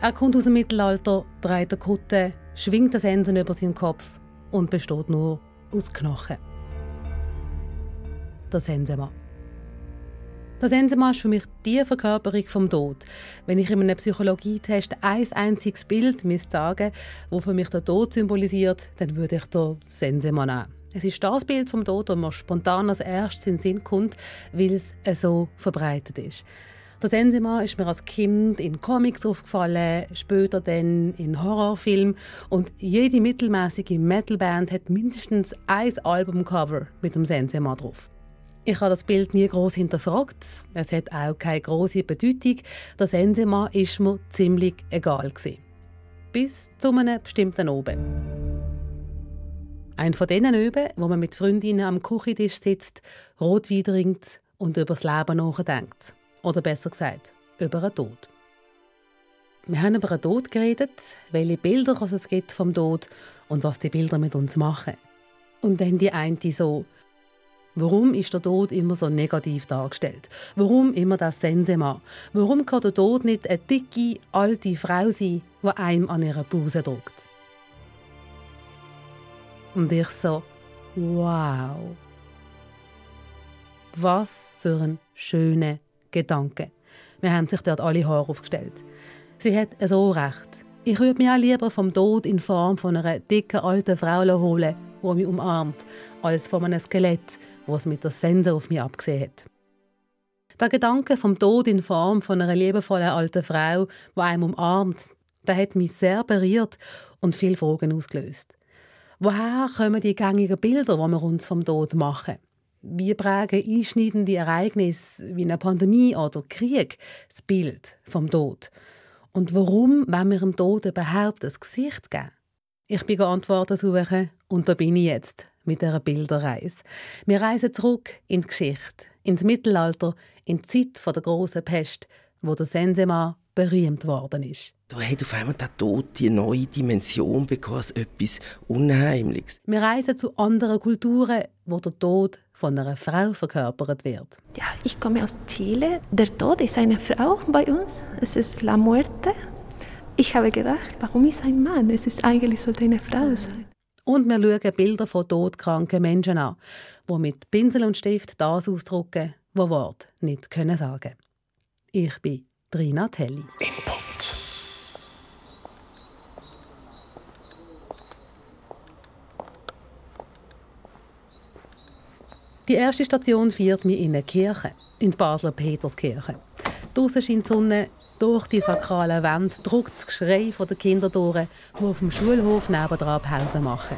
Er kommt aus dem Mittelalter, trägt eine Kutte, schwingt das Sensen über seinen Kopf und besteht nur aus Knochen. Der Sensemann. Der Sensemann ist für mich die Verkörperung vom Tod. Wenn ich in einem Psychologietest ein einziges Bild sagen das für mich den Tod symbolisiert, dann würde ich den Sensemann nehmen. Es ist das Bild vom Tod, das mir spontan als erstes in den Sinn kommt, weil es so verbreitet ist. Der Sensemann ist mir als Kind in Comics aufgefallen, später dann in Horrorfilmen und jede mittelmäßige Metalband hat mindestens ein Albumcover mit dem Sensemann drauf. Ich habe das Bild nie groß hinterfragt. Es hat auch keine große Bedeutung. Der Sensemann ist mir ziemlich egal gewesen. Bis zu einem bestimmten Oben. Ein von denen Öben, wo man mit Freundinnen am Küchentisch sitzt, Rotwein trinkt und über das Leben nachdenkt. Oder besser gesagt, über einen Tod. Wir haben über einen Tod geredet, welche Bilder es gibt vom Tod und was die Bilder mit uns machen. Und dann die eine so, Warum ist der Tod immer so negativ dargestellt? Warum immer das Sensemann? Warum kann der Tod nicht eine dicke, alte Frau sein, die einem an ihrer Busen drückt? Und ich so, wow. Was für ein schöner Gedanke. Wir haben sich dort alle Haare aufgestellt. Sie hat so recht. Ich würde mich auch lieber vom Tod in Form von einer dicken alten Frau holen, die mich umarmt, als von einem Skelett, das mit der Sense auf mich abgesehen hat. Der Gedanke vom Tod in Form von einer liebevollen alten Frau, die einem umarmt, der hat mich sehr berührt und viele Fragen ausgelöst. Woher kommen die gängigen Bilder, die wir uns vom Tod machen? Wie prägen einschneidende Ereignisse wie eine Pandemie oder Krieg das Bild vom Tod? Und warum wollen wir dem Tod überhaupt ein Gesicht geben? Ich bin Antworten suchen und da bin ich jetzt mit dieser Bilderreise. Wir reisen zurück in die Geschichte, ins Mittelalter, in die Zeit der großen Pest, wo der Sensemann berühmt worden ist. Da hat auf einmal der Tod die neue Dimension bekommen, als etwas Unheimliches. Wir reisen zu anderen Kulturen, wo der Tod von einer Frau verkörpert wird. Ja, ich komme aus Chile. Der Tod ist eine Frau bei uns. Es ist La Muerte. Ich habe gedacht, warum ist ein Mann? Es ist eigentlich sollte eine Frau sein. Und wir schauen Bilder von todkranken Menschen an, die mit Pinsel und Stift das ausdrucken, was Worte nicht können sagen. Ich bin Trina Telli. Input. Die erste Station führt mich in eine Kirche, in die Basler Peterskirche. Draußen scheint die Sonne, durch die sakrale Wände drückt das Geschrei der Kinder durch, die auf dem Schulhof nebenan Pause machen.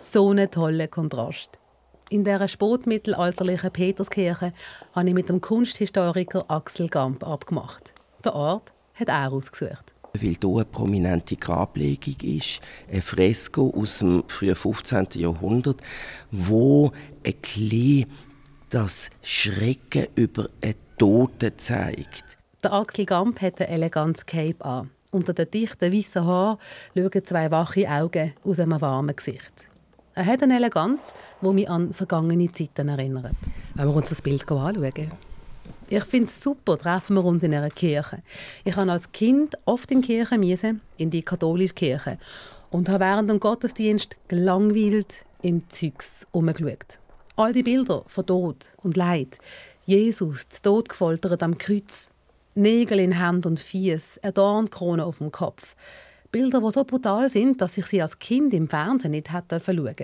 So ein toller Kontrast. In dieser spätmittelalterlichen Peterskirche habe ich mit dem Kunsthistoriker Axel Gamp abgemacht. Der Ort hat er ausgesucht. Weil hier eine prominente Grablegung ist, ein Fresko aus dem frühen 15. Jahrhundert, wo ein bisschen das Schrecken über einen Toten zeigt. Der Axel Gamp hat ein elegantes Cape an. Unter den dichten weißen Haaren schauen zwei wache Augen aus einem warmen Gesicht. Er hat eine Eleganz, die mich an vergangene Zeiten erinnert. Wenn wir uns das Bild anschauen. Ich finde es super, treffen wir uns in einer Kirche. Ich habe als Kind oft in Kirche miese, in die katholische Kirche und habe während dem Gottesdienst gelangweilt im Zeugs umgeschaut. All die Bilder von Tod und Leid, Jesus, zu Tod gefoltert am Kreuz, Nägel in Hand und Fies, eine Dornkrone auf dem Kopf – Bilder, die so brutal sind, dass ich sie als Kind im Fernsehen nicht hätte schauen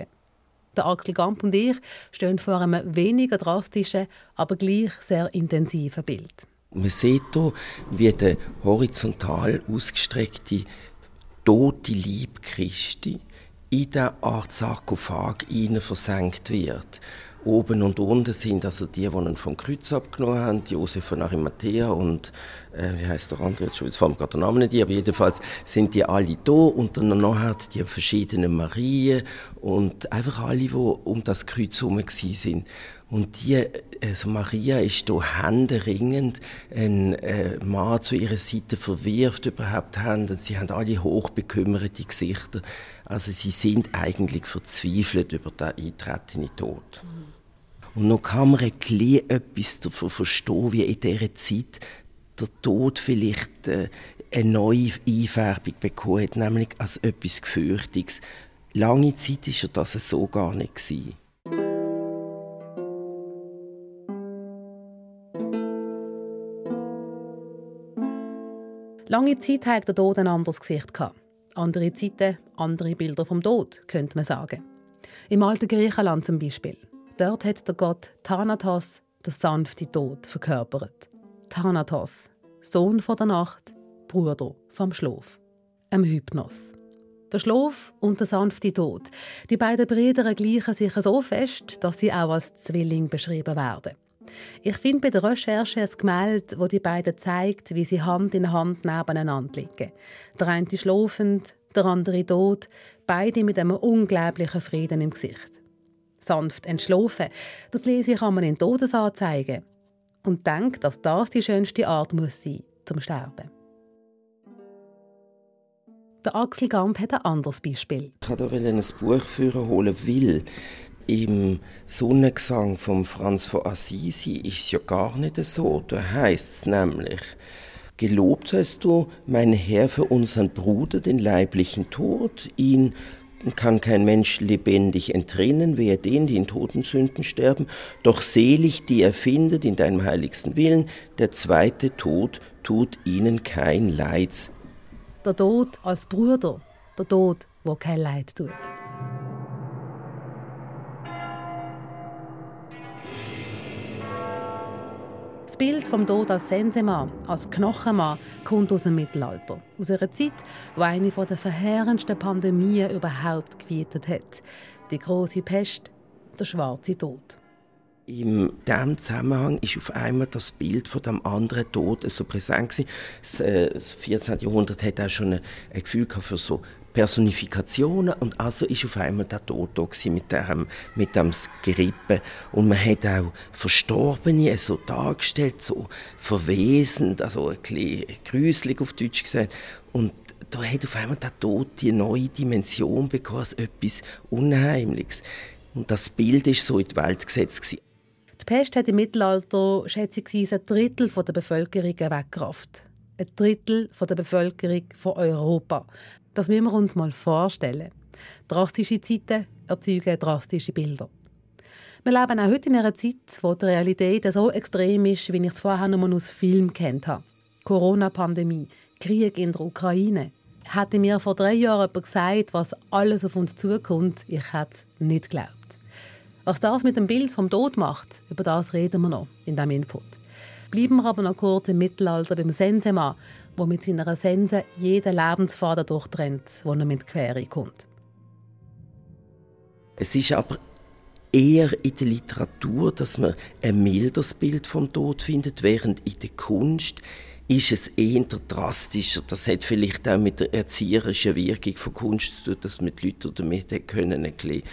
Der Axel Gamp und ich stehen vor einem weniger drastischen, aber gleich sehr intensiven Bild. Man sieht hier, wie der horizontal ausgestreckte tote Lieb Christi in der Art Sarkophag versenkt wird oben und unten sind also die, die ihn vom Kreuz abgenommen haben, Josef von Arimathea und äh, wie heißt der andere jetzt schon, jetzt fallen gerade der Name nicht aber jedenfalls sind die alle da und dann nachher die verschiedenen Marien und einfach alle, die um das Kreuz herum sind. Und die, also Maria ist da händeringend, ein äh, Mann zu ihrer Seite verwirft überhaupt Hände. Sie haben alle hochbekümmerte Gesichter. Also sie sind eigentlich verzweifelt über den eintretenden Tod. Und noch kann man ein etwas davon verstehen, wie in dieser Zeit der Tod vielleicht äh, eine neue Einfärbung bekommen hat, nämlich als etwas Gefürchtiges. Lange Zeit war das so gar nicht. Lange Zeit hat der Tod ein anderes Gesicht. Gehabt. Andere Zeiten, andere Bilder vom Tod, könnte man sagen. Im alten Griechenland zum Beispiel. Dort hat der Gott Thanatos den sanften Tod verkörpert. Thanatos, Sohn von der Nacht, Bruder vom Schlaf, einem Hypnos. Der Schlaf und der sanfte Tod. Die beiden Brüder gleichen sich so fest, dass sie auch als Zwilling beschrieben werden. Ich finde bei der Recherche ein Gemälde, wo die beiden zeigt, wie sie Hand in Hand nebeneinander liegen. Der eine schlafend, der andere tot, beide mit einem unglaublichen Frieden im Gesicht. Sanft entschlafen, das lese ich einmal in Todesanzeigen und denke, dass das die schönste Art muss sein zum Sterben. Der Axel Gamp hat ein anderes Beispiel. Ich wollte ein Buch führen holen, weil im Sonnengesang von Franz von Assisi ist es ja gar nicht so. Da heißt es nämlich, Gelobt hast du, mein Herr, für unseren Bruder, den leiblichen Tod, ihn kann kein Mensch lebendig entrinnen, wer den, die in Totensünden sterben, doch selig, die er findet in deinem heiligsten Willen, der zweite Tod tut ihnen kein Leid. Der Tod als Bruder, der Tod, wo kein Leid tut. Das Bild vom Tod als Sensemann, als Knochenmann, kommt aus dem Mittelalter. Aus einer Zeit, wo eine der verheerendsten Pandemien überhaupt gewietet hat. Die große Pest, der schwarze Tod. In diesem Zusammenhang ist auf einmal das Bild von dem anderen Tod so präsent gewesen. Das 14. Äh, Jahrhundert hat auch schon ein Gefühl für so Personifikationen und also ist auf einmal der Tod da mit dem, mit dem Gerippe und man hat auch Verstorbene so dargestellt, so verwesend, also ein bisschen gruselig auf Deutsch gesagt und da hat auf einmal der Tod die neue Dimension bekommen, als etwas Unheimliches. Und das Bild ist so in die Welt gesetzt gewesen. Pest hat im Mittelalter schätzungsweise ein Drittel der Bevölkerung weggerafft. Ein Drittel der Bevölkerung von Europa. Das müssen wir uns mal vorstellen. Drastische Zeiten erzeugen drastische Bilder. Wir leben auch heute in einer Zeit, wo die Realität so extrem ist, wie ich es vorher nur aus Film kennt habe. Corona-Pandemie, Krieg in der Ukraine. Hätte mir vor drei Jahren jemand gesagt, was alles auf uns zukommt, ich hätte es nicht geglaubt. Was das mit dem Bild vom Tod macht, über das reden wir noch in diesem Input. Bleiben wir aber noch kurz im Mittelalter beim Sensemann, wo mit seiner Sense jeden Lebensfaden durchtrennt, wo er mit Quere kommt. Es ist aber eher in der Literatur, dass man ein milderes Bild vom Tod findet, während in der Kunst ist es eher drastischer. Das hat vielleicht auch mit der erzieherischen Wirkung von Kunst zu tun, dass man die Leute damit können ein bisschen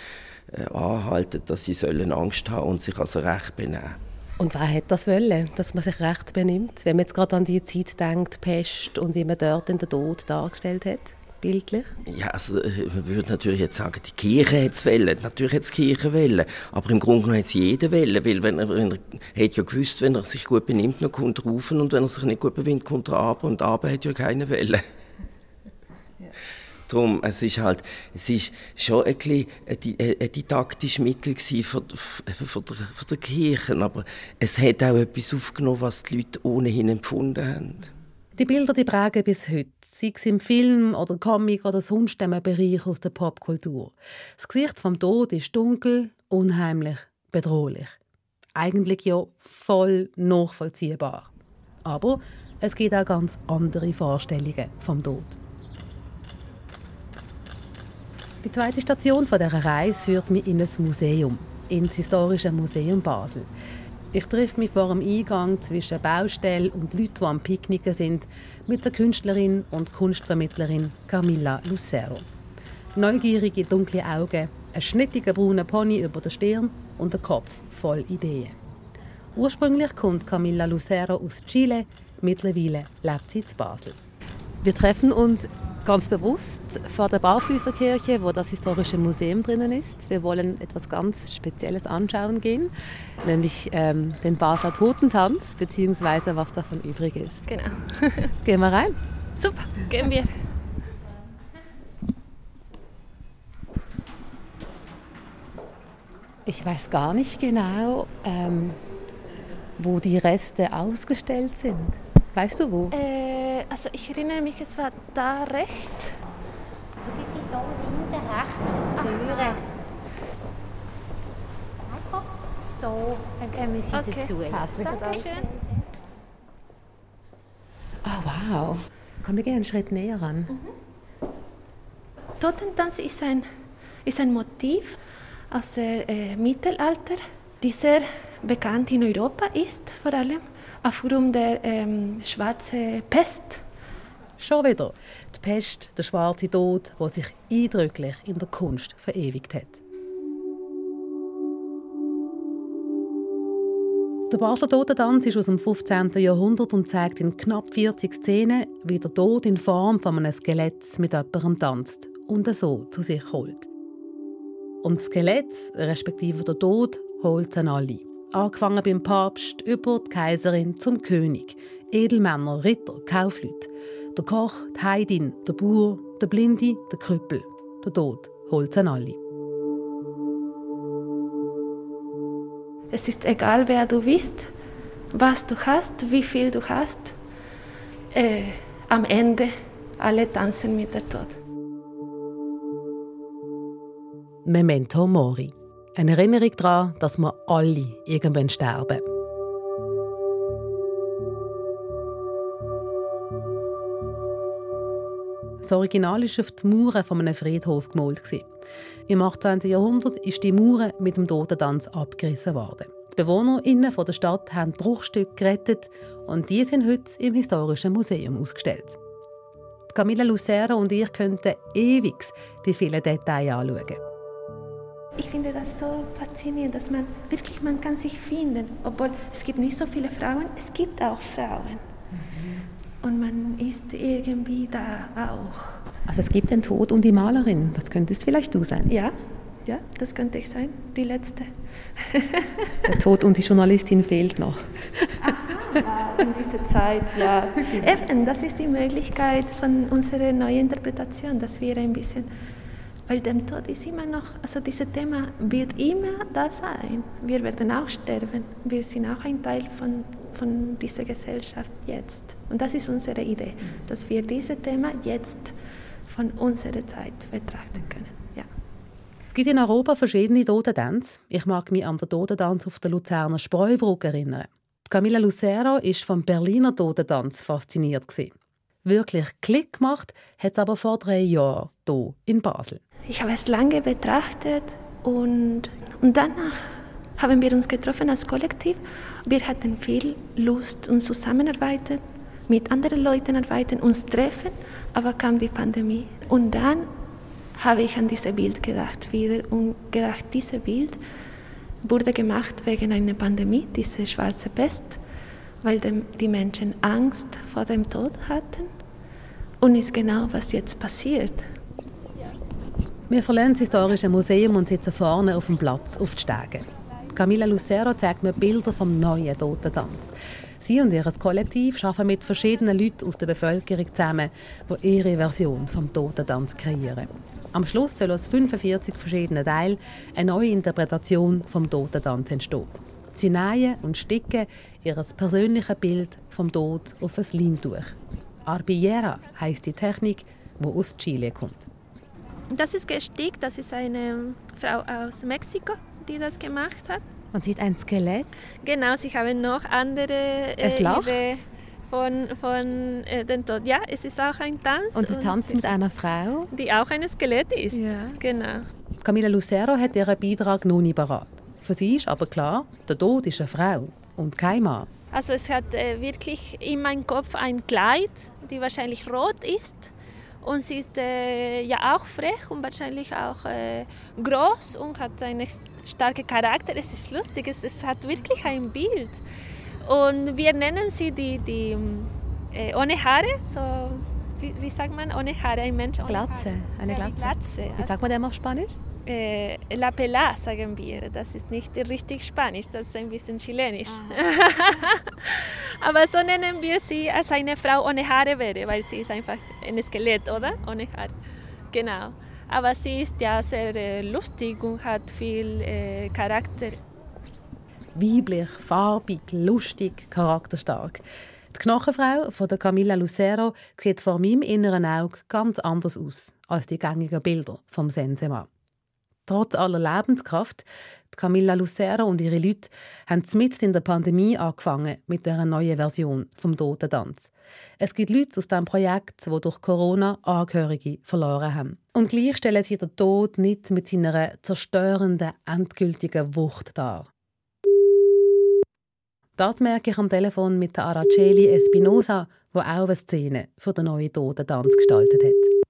anhalten, dass sie sollen Angst haben und sich also recht benehmen. Und wer hat das wollen, dass man sich recht benimmt? Wenn man jetzt gerade an die Zeit denkt, Pest und wie man dort den Tod dargestellt hat, bildlich? Ja, also ich würde natürlich jetzt sagen, die Kirche hat es wollen. Natürlich hat es die Kirche wollen. Aber im Grunde genommen hat es jeder wollen, weil wenn er, wenn er hat ja gewusst, wenn er sich gut benimmt, dann kommt er rauf und wenn er sich nicht gut benimmt, kommt er ab und ab hat ja keine Welle. Darum, es ist halt, es ist schon ein, bisschen ein, ein didaktisches Mittel für, für, der, für die Kirche, aber es hat auch etwas aufgenommen, was die Leute ohnehin empfunden haben. Die Bilder die prägen bis heute, sei es im Film oder Comic oder sonst einem Bereich aus der Popkultur. Das Gesicht vom Tod ist dunkel, unheimlich, bedrohlich. Eigentlich ja voll nachvollziehbar. Aber es gibt auch ganz andere Vorstellungen vom Tod. Die zweite Station von dieser Reise führt mich in ein Museum, ins Historische Museum Basel. Ich treffe mich vor dem Eingang zwischen Baustelle und Leuten, die am Picknicken sind, mit der Künstlerin und Kunstvermittlerin Camilla Lucero. Neugierige dunkle Augen, ein schnittiger brauner Pony über der Stirn und ein Kopf voll Ideen. Ursprünglich kommt Camilla Lucero aus Chile, mittlerweile lebt sie in Basel. Wir treffen uns Ganz bewusst vor der Barfüßerkirche, wo das historische Museum drinnen ist. Wir wollen etwas ganz Spezielles anschauen gehen, nämlich ähm, den Basler Totentanz, beziehungsweise was davon übrig ist. Genau. Gehen wir rein? Super, gehen wir. Ich weiß gar nicht genau, ähm, wo die Reste ausgestellt sind. Weißt du wo? Äh, also ich erinnere mich, es war da rechts. Wir sind hier hinten rechts durch die Türe. Da, dann kommen Sie Okay. dazu. Herzlichen Dankeschön. Ah, wow. Komm, wir gehen einen Schritt näher ran. Totentanz ist ein, ist ein Motiv aus dem äh, Mittelalter, die sehr bekannt in Europa ist, vor allem aufgrund der ähm, schwarzen Pest. Schon wieder. Die Pest, der schwarze Tod, der sich eindrücklich in der Kunst verewigt hat. Der Basler Totentanz ist aus dem 15. Jahrhundert und zeigt in knapp 40 Szenen, wie der Tod in Form von einem Skelett mit jemandem tanzt und so zu sich holt. Und Skelett, respektive der Tod, holt dann alle. Angefangen beim Papst, über die Kaiserin zum König, Edelmänner, Ritter, Kaufleute, der Koch, die Heidin, der Bauer, der Blinde, der Krüppel. Der Tod holt dann alle. Es ist egal, wer du bist, was du hast, wie viel du hast. Äh, am Ende, alle tanzen mit der Tod. Memento Mori. Eine Erinnerung daran, dass wir alle irgendwann sterben. Das Original war auf die Mauern von einem Friedhof gemalt. Im 18. Jahrhundert ist die Mauer mit dem Totentanz abgerissen worden. Die BewohnerInnen der Stadt haben Bruchstücke gerettet und die sind heute im Historischen Museum ausgestellt. Camilla Lucero und ich könnten ewig die vielen Details anschauen. Ich finde das so faszinierend, dass man wirklich man kann sich finden, obwohl es gibt nicht so viele Frauen, es gibt auch Frauen. Und man ist irgendwie da auch. Also es gibt den Tod und die Malerin. Das könntest vielleicht du sein. Ja, ja, das könnte ich sein, die letzte. Der Tod und die Journalistin fehlt noch. In dieser Zeit, ja. Eben, das ist die Möglichkeit von unserer neuen Interpretation, dass wir ein bisschen, weil dem Tod ist immer noch, also dieses Thema wird immer da sein. Wir werden auch sterben. Wir sind auch ein Teil von, von dieser Gesellschaft jetzt. Und das ist unsere Idee, dass wir dieses Thema jetzt von unserer Zeit betrachten können. Ja. Es gibt in Europa verschiedene Totentänze. Ich mag mich an den Totentanz auf der Luzerner Spreubrücke erinnern. Camilla Lucero war vom Berliner Totentanz fasziniert. Wirklich Klick gemacht hat es aber vor drei Jahren hier in Basel. Ich habe es lange betrachtet und, und danach haben wir uns getroffen als Kollektiv. Wir hatten viel Lust und Zusammenarbeiten, mit anderen Leuten arbeiten, uns treffen, aber kam die Pandemie. Und dann habe ich an dieses Bild gedacht wieder und gedacht, dieses Bild wurde gemacht wegen einer Pandemie, diese schwarze Pest, weil die Menschen Angst vor dem Tod hatten. Und ist genau, was jetzt passiert. Wir verlassen das Historische Museum und sitzen vorne auf dem Platz auf die Stege. Camilla Lucero zeigt mir Bilder vom neuen Totentanz. Sie und ihr Kollektiv arbeiten mit verschiedenen Leuten aus der Bevölkerung zusammen, die ihre Version vom Totentanz kreieren. Am Schluss soll aus 45 verschiedenen Teilen eine neue Interpretation vom Totentanz entstehen. Sie nähen und sticken ihr persönliches Bild vom Tod auf ein Leintuch. Arbillera heisst die Technik, die aus Chile kommt. Das ist gestickt, das ist eine Frau aus Mexiko, die das gemacht hat. Man sieht ein Skelett. Genau, sie haben noch andere Es lacht. Idee von, von äh, den Tod. Ja, es ist auch ein Tanz. Und er tanzt mit einer Frau. Die auch ein Skelett ist. Ja. Genau. Camilla Lucero hat ihren Beitrag noch nicht parat. Für sie ist aber klar, der Tod ist eine Frau und kein Mann. Also es hat äh, wirklich in meinem Kopf ein Kleid, die wahrscheinlich rot ist. Und sie ist äh, ja auch frech und wahrscheinlich auch äh, groß und hat einen starken Charakter. Es ist lustig, es, es hat wirklich ein Bild. Und wir nennen sie die, die äh, ohne Haare, so wie, wie sagt man, ohne Haare, ein Mensch ohne Glatze, Haare. eine Ja, Glatze. Glatze. Wie Also, sagt man dem auf Spanisch? Äh, la pelá, sagen wir. Das ist nicht richtig Spanisch, das ist ein bisschen chilenisch. Aber so nennen wir sie, als eine Frau ohne Haare wäre, weil sie ist einfach ein Skelett, oder? Ohne Haare. Genau. Aber sie ist ja sehr äh, lustig und hat viel äh, Charakter. Weiblich, farbig, lustig, charakterstark. Die Knochenfrau von der Camilla Lucero sieht vor meinem inneren Auge ganz anders aus als die gängigen Bilder vom Sensemann. Trotz aller Lebenskraft, Camilla Lucero und ihre Leute haben mitten in der Pandemie angefangen mit dieser neuen Version vom Totentanz. Es gibt Leute aus diesem Projekt, die durch Corona Angehörige verloren haben. Und gleich stellen sie den Tod nicht mit seiner zerstörenden, endgültigen Wucht dar. Das merke ich am Telefon mit der Araceli Espinosa, die auch eine Szene für den neuen Totentanz gestaltet hat.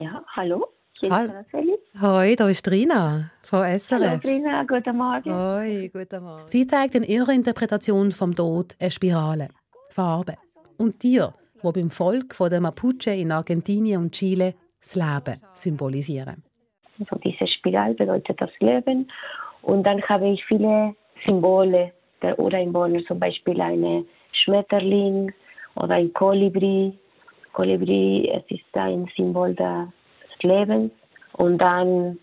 Ja, hallo. Hallo. Hoi, da ist Rina von Hallo, SRF. Rina, guten Morgen. Hoi, guten Morgen. Sie zeigt in ihrer Interpretation vom Tod eine Spirale, Farbe und Tiere, die beim Volk der Mapuche in Argentinien und Chile das Leben symbolisieren. Also diese Spirale bedeutet das Leben. Und dann habe ich viele Symbole der Ureinwohner, zum Beispiel eine Schmetterling oder ein Kolibri. Kolibri, es ist ein Symbol des Lebens. Und dann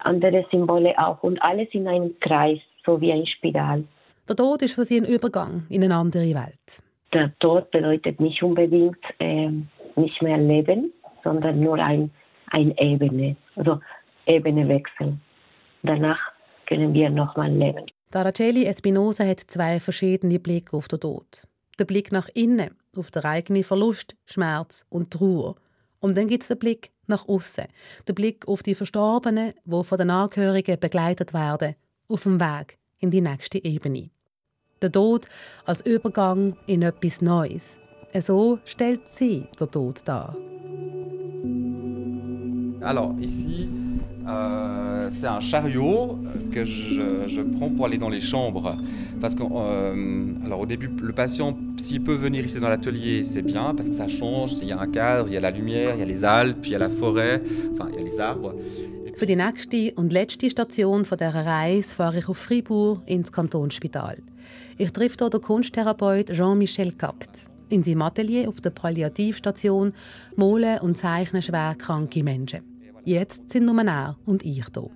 andere Symbole auch. Und alles in einem Kreis, so wie ein Spiral. Der Tod ist für sie ein Übergang in eine andere Welt. Der Tod bedeutet nicht unbedingt ähm, nicht mehr Leben, sondern nur ein, ein Ebene, also Ebenewechsel. Danach können wir nochmal leben. Araceli Espinosa hat zwei verschiedene Blicke auf den Tod. Der Blick nach innen, auf den eigenen Verlust, Schmerz und Trauer. Und dann gibt es den Blick nach außen, den Blick auf die Verstorbenen, die von den Angehörigen begleitet werden, auf dem Weg in die nächste Ebene. Der Tod als Übergang in etwas Neues. So stellt sie den Tod dar. Alors ici, euh, c'est un chariot que je, je prends pour aller dans les chambres. Parce que, euh, alors au début, le patient, s'il peut venir ici dans l'atelier, c'est bien, parce que ça change. Il y a un cadre, il y a la lumière, il y a les Alpes, il y a la forêt, enfin, il y a les arbres. Für die nächste und letzte Station von dieser Reise fahre ich auf Fribourg ins Kantonsspital. Ich treffe hier den Kunsttherapeut Jean-Michel Kapt. In seinem Atelier auf der Palliativstation malen und zeichnen schwer kranke Menschen. Jetzt sind nur er und ich hier.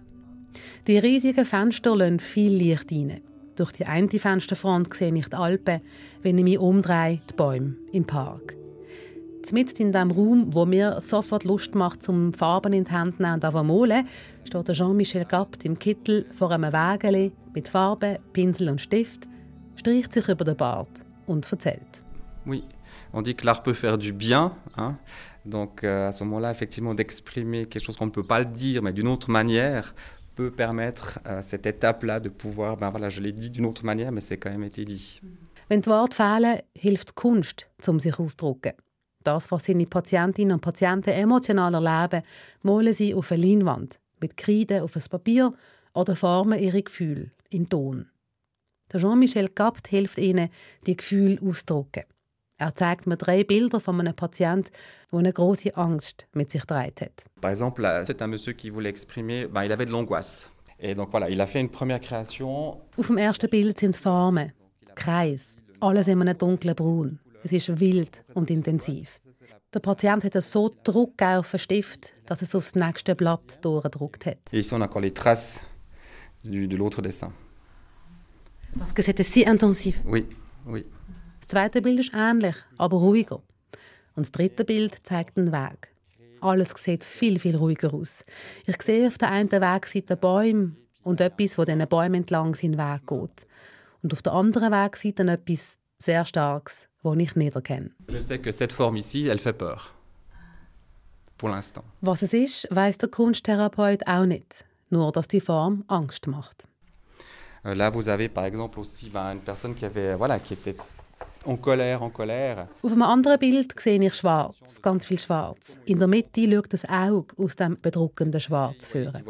Die riesigen Fenster lassen viel Licht rein. Durch die eine Fensterfront sehe ich die Alpen, wenn ich mich umdrehe, die Bäume im Park. Mitten in dem Raum, wo mir sofort Lust macht, zum Farben in die Hände nehmen und zu malen, steht Jean-Michel Gapt im Kittel vor einem Wägeli mit Farbe, Pinsel und Stift, streicht sich über den Bart und erzählt. Oui, on dit que l'art peut faire du bien. hein. Donc euh, à ce moment-là, effectivement, d'exprimer quelque chose qu'on ne peut pas le dire, mais d'une autre manière, peut permettre à cette étape-là de pouvoir, ben voilà, je l'ai dit d'une autre manière, mais c'est quand même été dit. Wenn die Worte fehlen, hilft die Kunst, um sich auszudrücken. Das, was seine Patientinnen und Patienten emotional erleben, malen sie auf eine Leinwand, mit Kreide auf ein Papier oder formen ihre Gefühle in Ton. Der Jean-Michel Gapt hilft ihnen, die Gefühle auszudrücken. Er zeigt mir drei Bilder von einem Patienten, der eine große Angst mit sich getragen hat. Par exemple, là, c'est un monsieur qui voulait exprimer, ben, il avait de l'angoisse. Et donc voilà, il a fait une première création. Auf dem ersten Bild sind Formen, Kreis, alles in einem dunklen Braun. Es ist wild und intensiv. Der Patient hat so Druck auf den Stift, dass es aufs nächste Blatt durchgedruckt hat. Et ici, on a encore les traces du, de l'autre dessin. Parce que c'était si intensif. Oui, oui. Das zweite Bild ist ähnlich, aber ruhiger. Und das dritte Bild zeigt den Weg. Alles sieht viel, viel ruhiger aus. Ich sehe auf der einen Wegseite Bäume und etwas, wo diesen Bäumen entlang seinen Weg geht. Und auf der anderen Wegseite etwas sehr Starkes, das ich nicht erkenne. Je sais que cette forme ici, elle fait peur. Pour l'instant. Was es ist, weiß der Kunsttherapeut auch nicht. Nur, dass die Form Angst macht. Euh, là, vous avez par exemple aussi ben, une personne qui, avait, voilà, qui était en colère, en colère. Auf einem anderen Bild sehe ich schwarz, ganz viel schwarz. In der Mitte schaut das Auge aus dem bedruckenden Schwarz führen.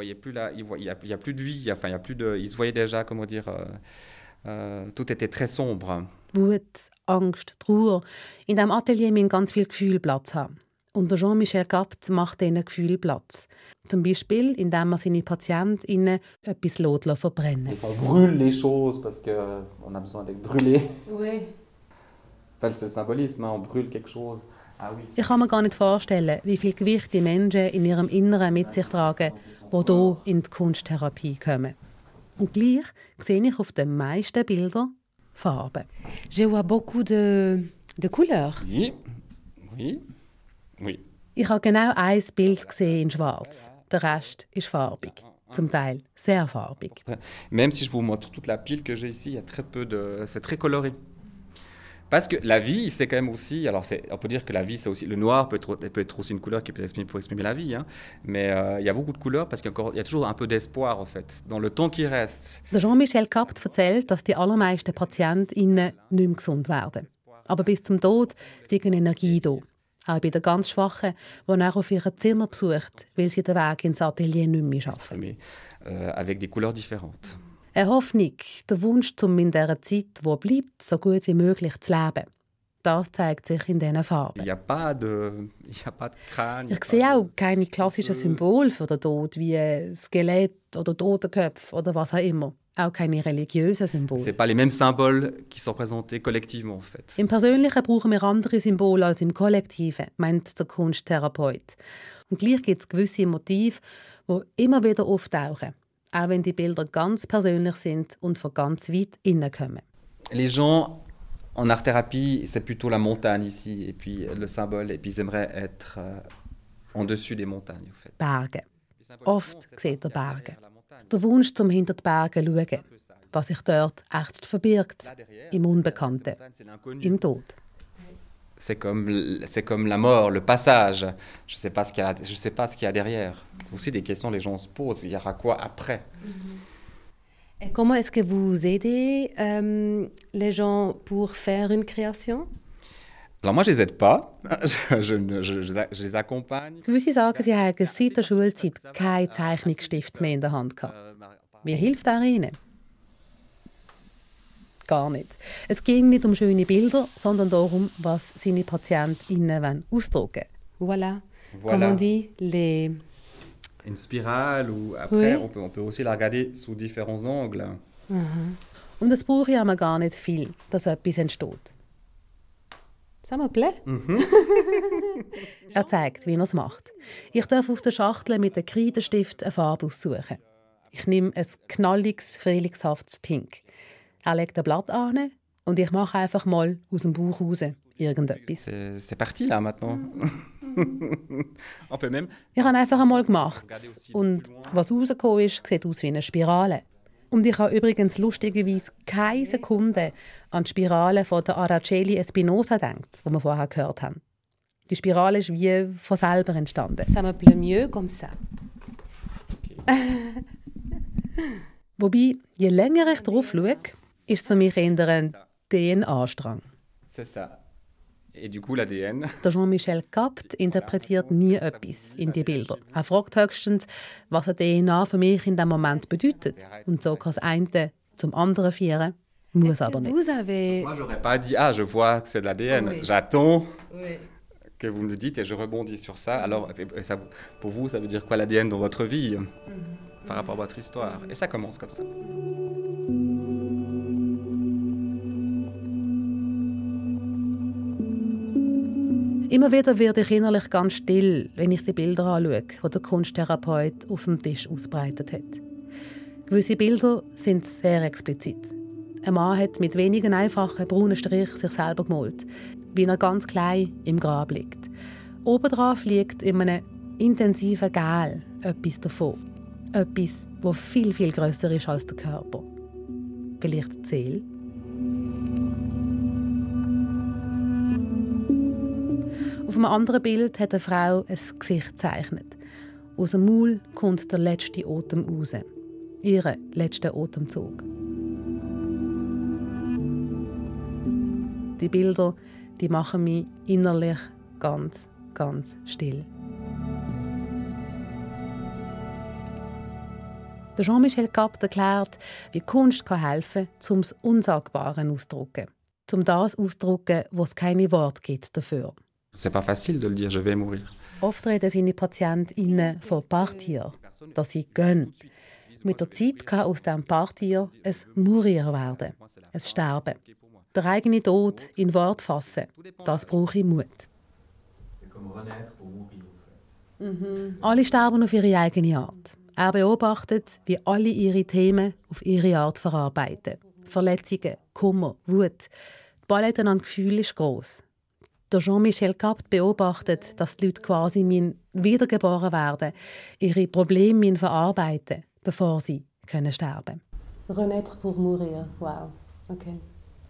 Wut, Angst, Trauer. In diesem Atelier müssen ganz viel Gefühl Platz haben. Und Jean-Michel Gapt macht diesen Gefühl Platz. Zum Beispiel, indem er seine PatientInnen etwas lässt verbrennen On brûle les choses parce qu'on a besoin d'être brûlé. Oui. Ich kann mir gar nicht vorstellen, wie viel Gewicht die Menschen in ihrem Inneren mit sich tragen, die hier in die Kunsttherapie kommen. Und gleich sehe ich auf den meisten Bildern Farben. Je vois beaucoup de, de couleurs. Oui, oui, oui. Ich habe genau ein Bild gesehen in Schwarz. Der Rest ist farbig. Zum Teil sehr farbig. Même si je vous montre toute la pile que j'ai ici, il y a très peu de. C'est très coloré. Parce que la vie, c'est quand même aussi. Alors, on peut dire que la vie, c'est aussi. Le noir peut être, peut être aussi une couleur qui peut exprimer, pour exprimer la vie. hein. Mais euh, il y a beaucoup de couleurs parce qu'il y, a toujours un peu d'espoir, en fait. Dans le temps qui reste. Der Jean-Michel Kapt erzählt, dass die allermeisten PatientInnen nicht mehr gesund werden. Aber bis zum Tod ist eine Energie da. Auch bei den ganz Schwachen, die er auf ihrem Zimmer besucht, weil sie den Weg ins Atelier nicht mehr schaffen. Euh, avec des couleurs différentes. Eine Hoffnung, der Wunsch, um in dieser Zeit, die bleibt, so gut wie möglich zu leben. Das zeigt sich in diesen Farben. Ich sehe auch keine klassischen Symbole für den Tod, wie Skelett oder Totenköpfe oder was auch immer. Auch keine religiösen Symbole. Pas les mêmes symboles qui sont représentés collectivement, en fait. Im Persönlichen brauchen wir andere Symbole als im Kollektiven, meint der Kunsttherapeut. Und gleich gibt es gewisse Motive, die immer wieder auftauchen, auch wenn die Bilder ganz persönlich sind und von ganz weit innen kommen. Les gens en art-thérapie, c'est plutôt la montagne ici, et puis le symbole, et puis ils aimeraient être euh, en dessus des montagnes, en fait. Berge. Oft sieht er Berge. Der Wunsch, zum hinter die Berge zu schauen, was sich dort echt verbirgt, im Unbekannten, im Tod. C'est comme, c'est comme la mort, le passage. Je ne sais pas ce qu'il y a, je sais pas ce qu'il y a derrière. C'est aussi des questions que les gens se posent. Il y aura quoi après? Et comment est-ce que vous aidez euh, les gens pour faire une création? Alors moi, je les aide pas. Je, je, ne- je- je- je les accompagne. Gewisse sagen, sie haben seit der Schulzeit keinen Zeichnungsstift mehr in der Hand gehabt. Wie hilft er ihnen? Gar nicht. Es ging nicht um schöne Bilder, sondern darum, was seine PatientInnen wollen ausdrucken Voilà. Voilà. Comme on dit, les... Une spirale, ou après, Oui. on, peut, on peut aussi la regarder sous différents angles. Und es braucht ja gar nicht viel, dass etwas entsteht. Ça me plaît. Er zeigt, wie er es macht. Ich darf aus der Schachtel mit einem Kreidestift eine Farbe aussuchen. Ich nehme ein knalliges, frühlingshaftes Pink. Er legt ein Blatt an und ich mache einfach mal aus dem Bauch raus irgendetwas. C'est c'est parti là maintenant. même. Ich habe einfach einmal gemacht. Und was rausgekommen ist, sieht aus wie eine Spirale. Und ich habe übrigens lustigerweise keine Sekunde an die Spirale von der Araceli Espinosa gedacht, die wir vorher gehört haben. Die Spirale ist wie von selber entstanden. Ça me plaît mieux comme ça. Wobei, je länger ich drauf schaue, ist es für mich eher ein DNA-Strang. C'est ça. Et du coup, l'ADN. Der Jean-Michel Gapt interpretiert nie etwas in die Bilder. Er fragt höchstens, was eine DNA für mich in dem Moment bedeutet. Und so kann das eine zum anderen führen, muss aber nicht. Vous avez... Moi, j'aurais pas dit Ah, je vois que c'est de l'ADN. Oui. J'attends Oui. que vous me le dites et je rebondis sur ça. Alors, ça, pour vous, ça veut dire quoi l'ADN dans votre vie par rapport à votre histoire Et ça commence comme ça. Immer wieder werde ich innerlich ganz still, wenn ich die Bilder anschaue, die der Kunsttherapeut auf dem Tisch ausbreitet hat. Gewisse Bilder sind sehr explizit. Ein Mann hat mit wenigen einfachen braunen Strichen sich selber gemalt, wie er ganz klein im Grab liegt. Obendrauf liegt in einem intensiven Gel etwas davon. Etwas, das viel, viel grösser ist als der Körper. Vielleicht die Seele. Auf einem anderen Bild hat eine Frau ein Gesicht gezeichnet. Aus dem Maul kommt der letzte Atem raus. Ihre letzter Atemzug. Die Bilder, die machen mich innerlich ganz, ganz still. Jean-Michel Kapt erklärt, wie Kunst helfen kann, um das Unsagbare auszudrücken. Um das auszudrücken, wo es keine Worte gibt dafür. C'est pas facile de le dire, je vais mourir. Oft reden seine PatientInnen von Partir, dass sie gehen. Mit der Zeit kann aus dem Partir ein Mourir werden, ein Sterben. Der eigene Tod in Wort fassen, das brauche ich Mut. Mhm. Alle sterben auf ihre eigene Art. Er beobachtet, wie alle ihre Themen auf ihre Art verarbeiten. Verletzungen, Kummer, Wut. Die Palette an Gefühlen ist gross. Der Jean-Michel Capt beobachtet, dass die Leute quasi wiedergeboren werden, ihre Probleme verarbeiten, bevor sie können sterben können. Renaître pour mourir, wow. Okay.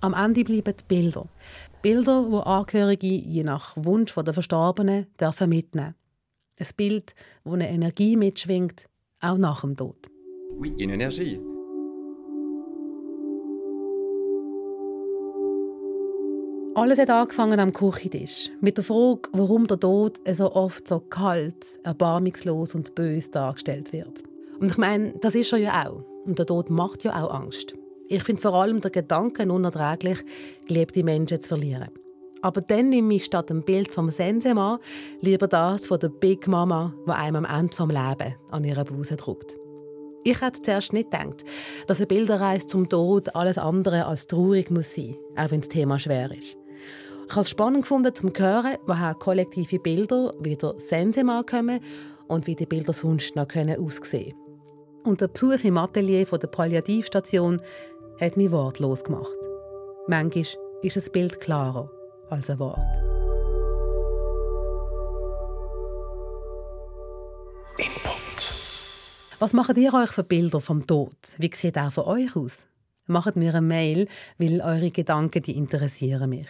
Am Ende bleiben die Bilder. Bilder, die Angehörige je nach Wunsch der Verstorbenen dürfen mitnehmen Ein Bild, das eine Energie mitschwingt, auch nach dem Tod. Oui, une énergie. Alles hat angefangen am Küchentisch. Mit der Frage, warum der Tod so oft so kalt, erbarmungslos und bös dargestellt wird. Und ich meine, das ist er ja auch. Und der Tod macht ja auch Angst. Ich finde vor allem den Gedanken unerträglich, geliebte Menschen zu verlieren. Aber dann nehme ich statt dem Bild vom Sensemann lieber das von der Big Mama, die einem am Ende vom Leben an ihre Busen drückt. Ich hätte zuerst nicht gedacht, dass eine Bilderreise zum Tod alles andere als traurig muss sein, auch wenn das Thema schwer ist. Ich habe es spannend gefunden, zu hören, woher kollektive Bilder wie der Sensemann kommen und wie die Bilder sonst noch aussehen können. Und der Besuch im Atelier der Palliativstation hat mich wortlos gemacht. Manchmal ist ein Bild klarer als ein Wort. Input. Was macht ihr euch für Bilder vom Tod? Wie sieht er von euch aus? Macht mir eine Mail, weil eure Gedanken die interessieren mich.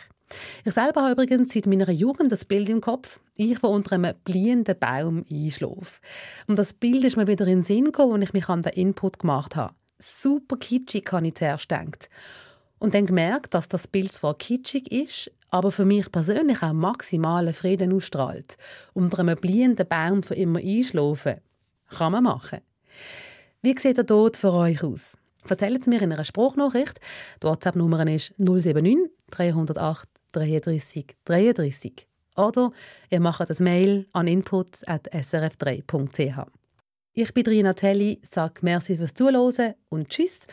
Ich selber habe übrigens seit meiner Jugend das Bild im Kopf. Ich, der unter einem blühenden Baum einschlafe. Und das Bild ist mir wieder in den Sinn gekommen, als ich mich an den Input gemacht habe. Super kitschig, habe ich zuerst gedacht. Und dann gemerkt, dass das Bild zwar kitschig ist, aber für mich persönlich auch maximalen Frieden ausstrahlt. Unter einem blühenden Baum für immer einschlafen, kann man machen. Wie sieht der Tod für euch aus? Erzählt es mir in einer Spruchnachricht. Die WhatsApp-Nummer ist 079 308 33 33. Oder ihr macht ein Mail an input.srf3.ch. Ich bin Rina Telli, sage merci fürs Zuhören und Tschüss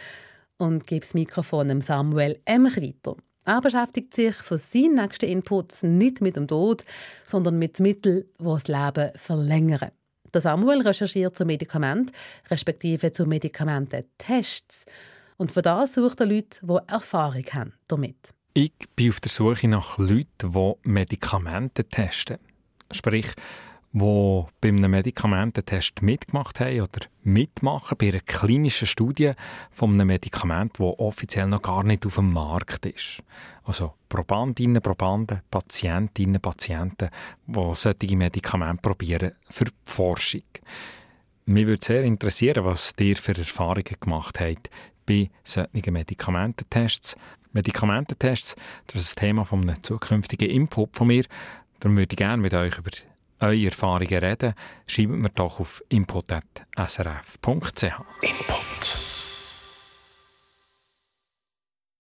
und gebe das Mikrofon Samuel Emmerich weiter. Er beschäftigt sich für seine nächsten Inputs nicht mit dem Tod, sondern mit Mitteln, die das Leben verlängern. Der Samuel recherchiert zu Medikamenten, respektive zu Medikamententests. Und für das sucht er Leute, die Erfahrung haben damit. Ich bin auf der Suche nach Leuten, die Medikamente testen. Sprich, die bei einem Medikamententest mitgemacht haben oder mitmachen bei einer klinischen Studie von einem Medikament, das offiziell noch gar nicht auf dem Markt ist. Also Probandinnen, Probanden, Patientinnen, Patienten, die solche Medikamente probieren für die Forschung. Mich würde sehr interessieren, was ihr für Erfahrungen gemacht habt bei solchen Medikamententests. Medikamententests, das ist das Thema von einem zukünftigen Input von mir. Darum würde ich gerne mit euch über eure Erfahrungen reden. Schreibt mir doch auf input.srf.ch. Input.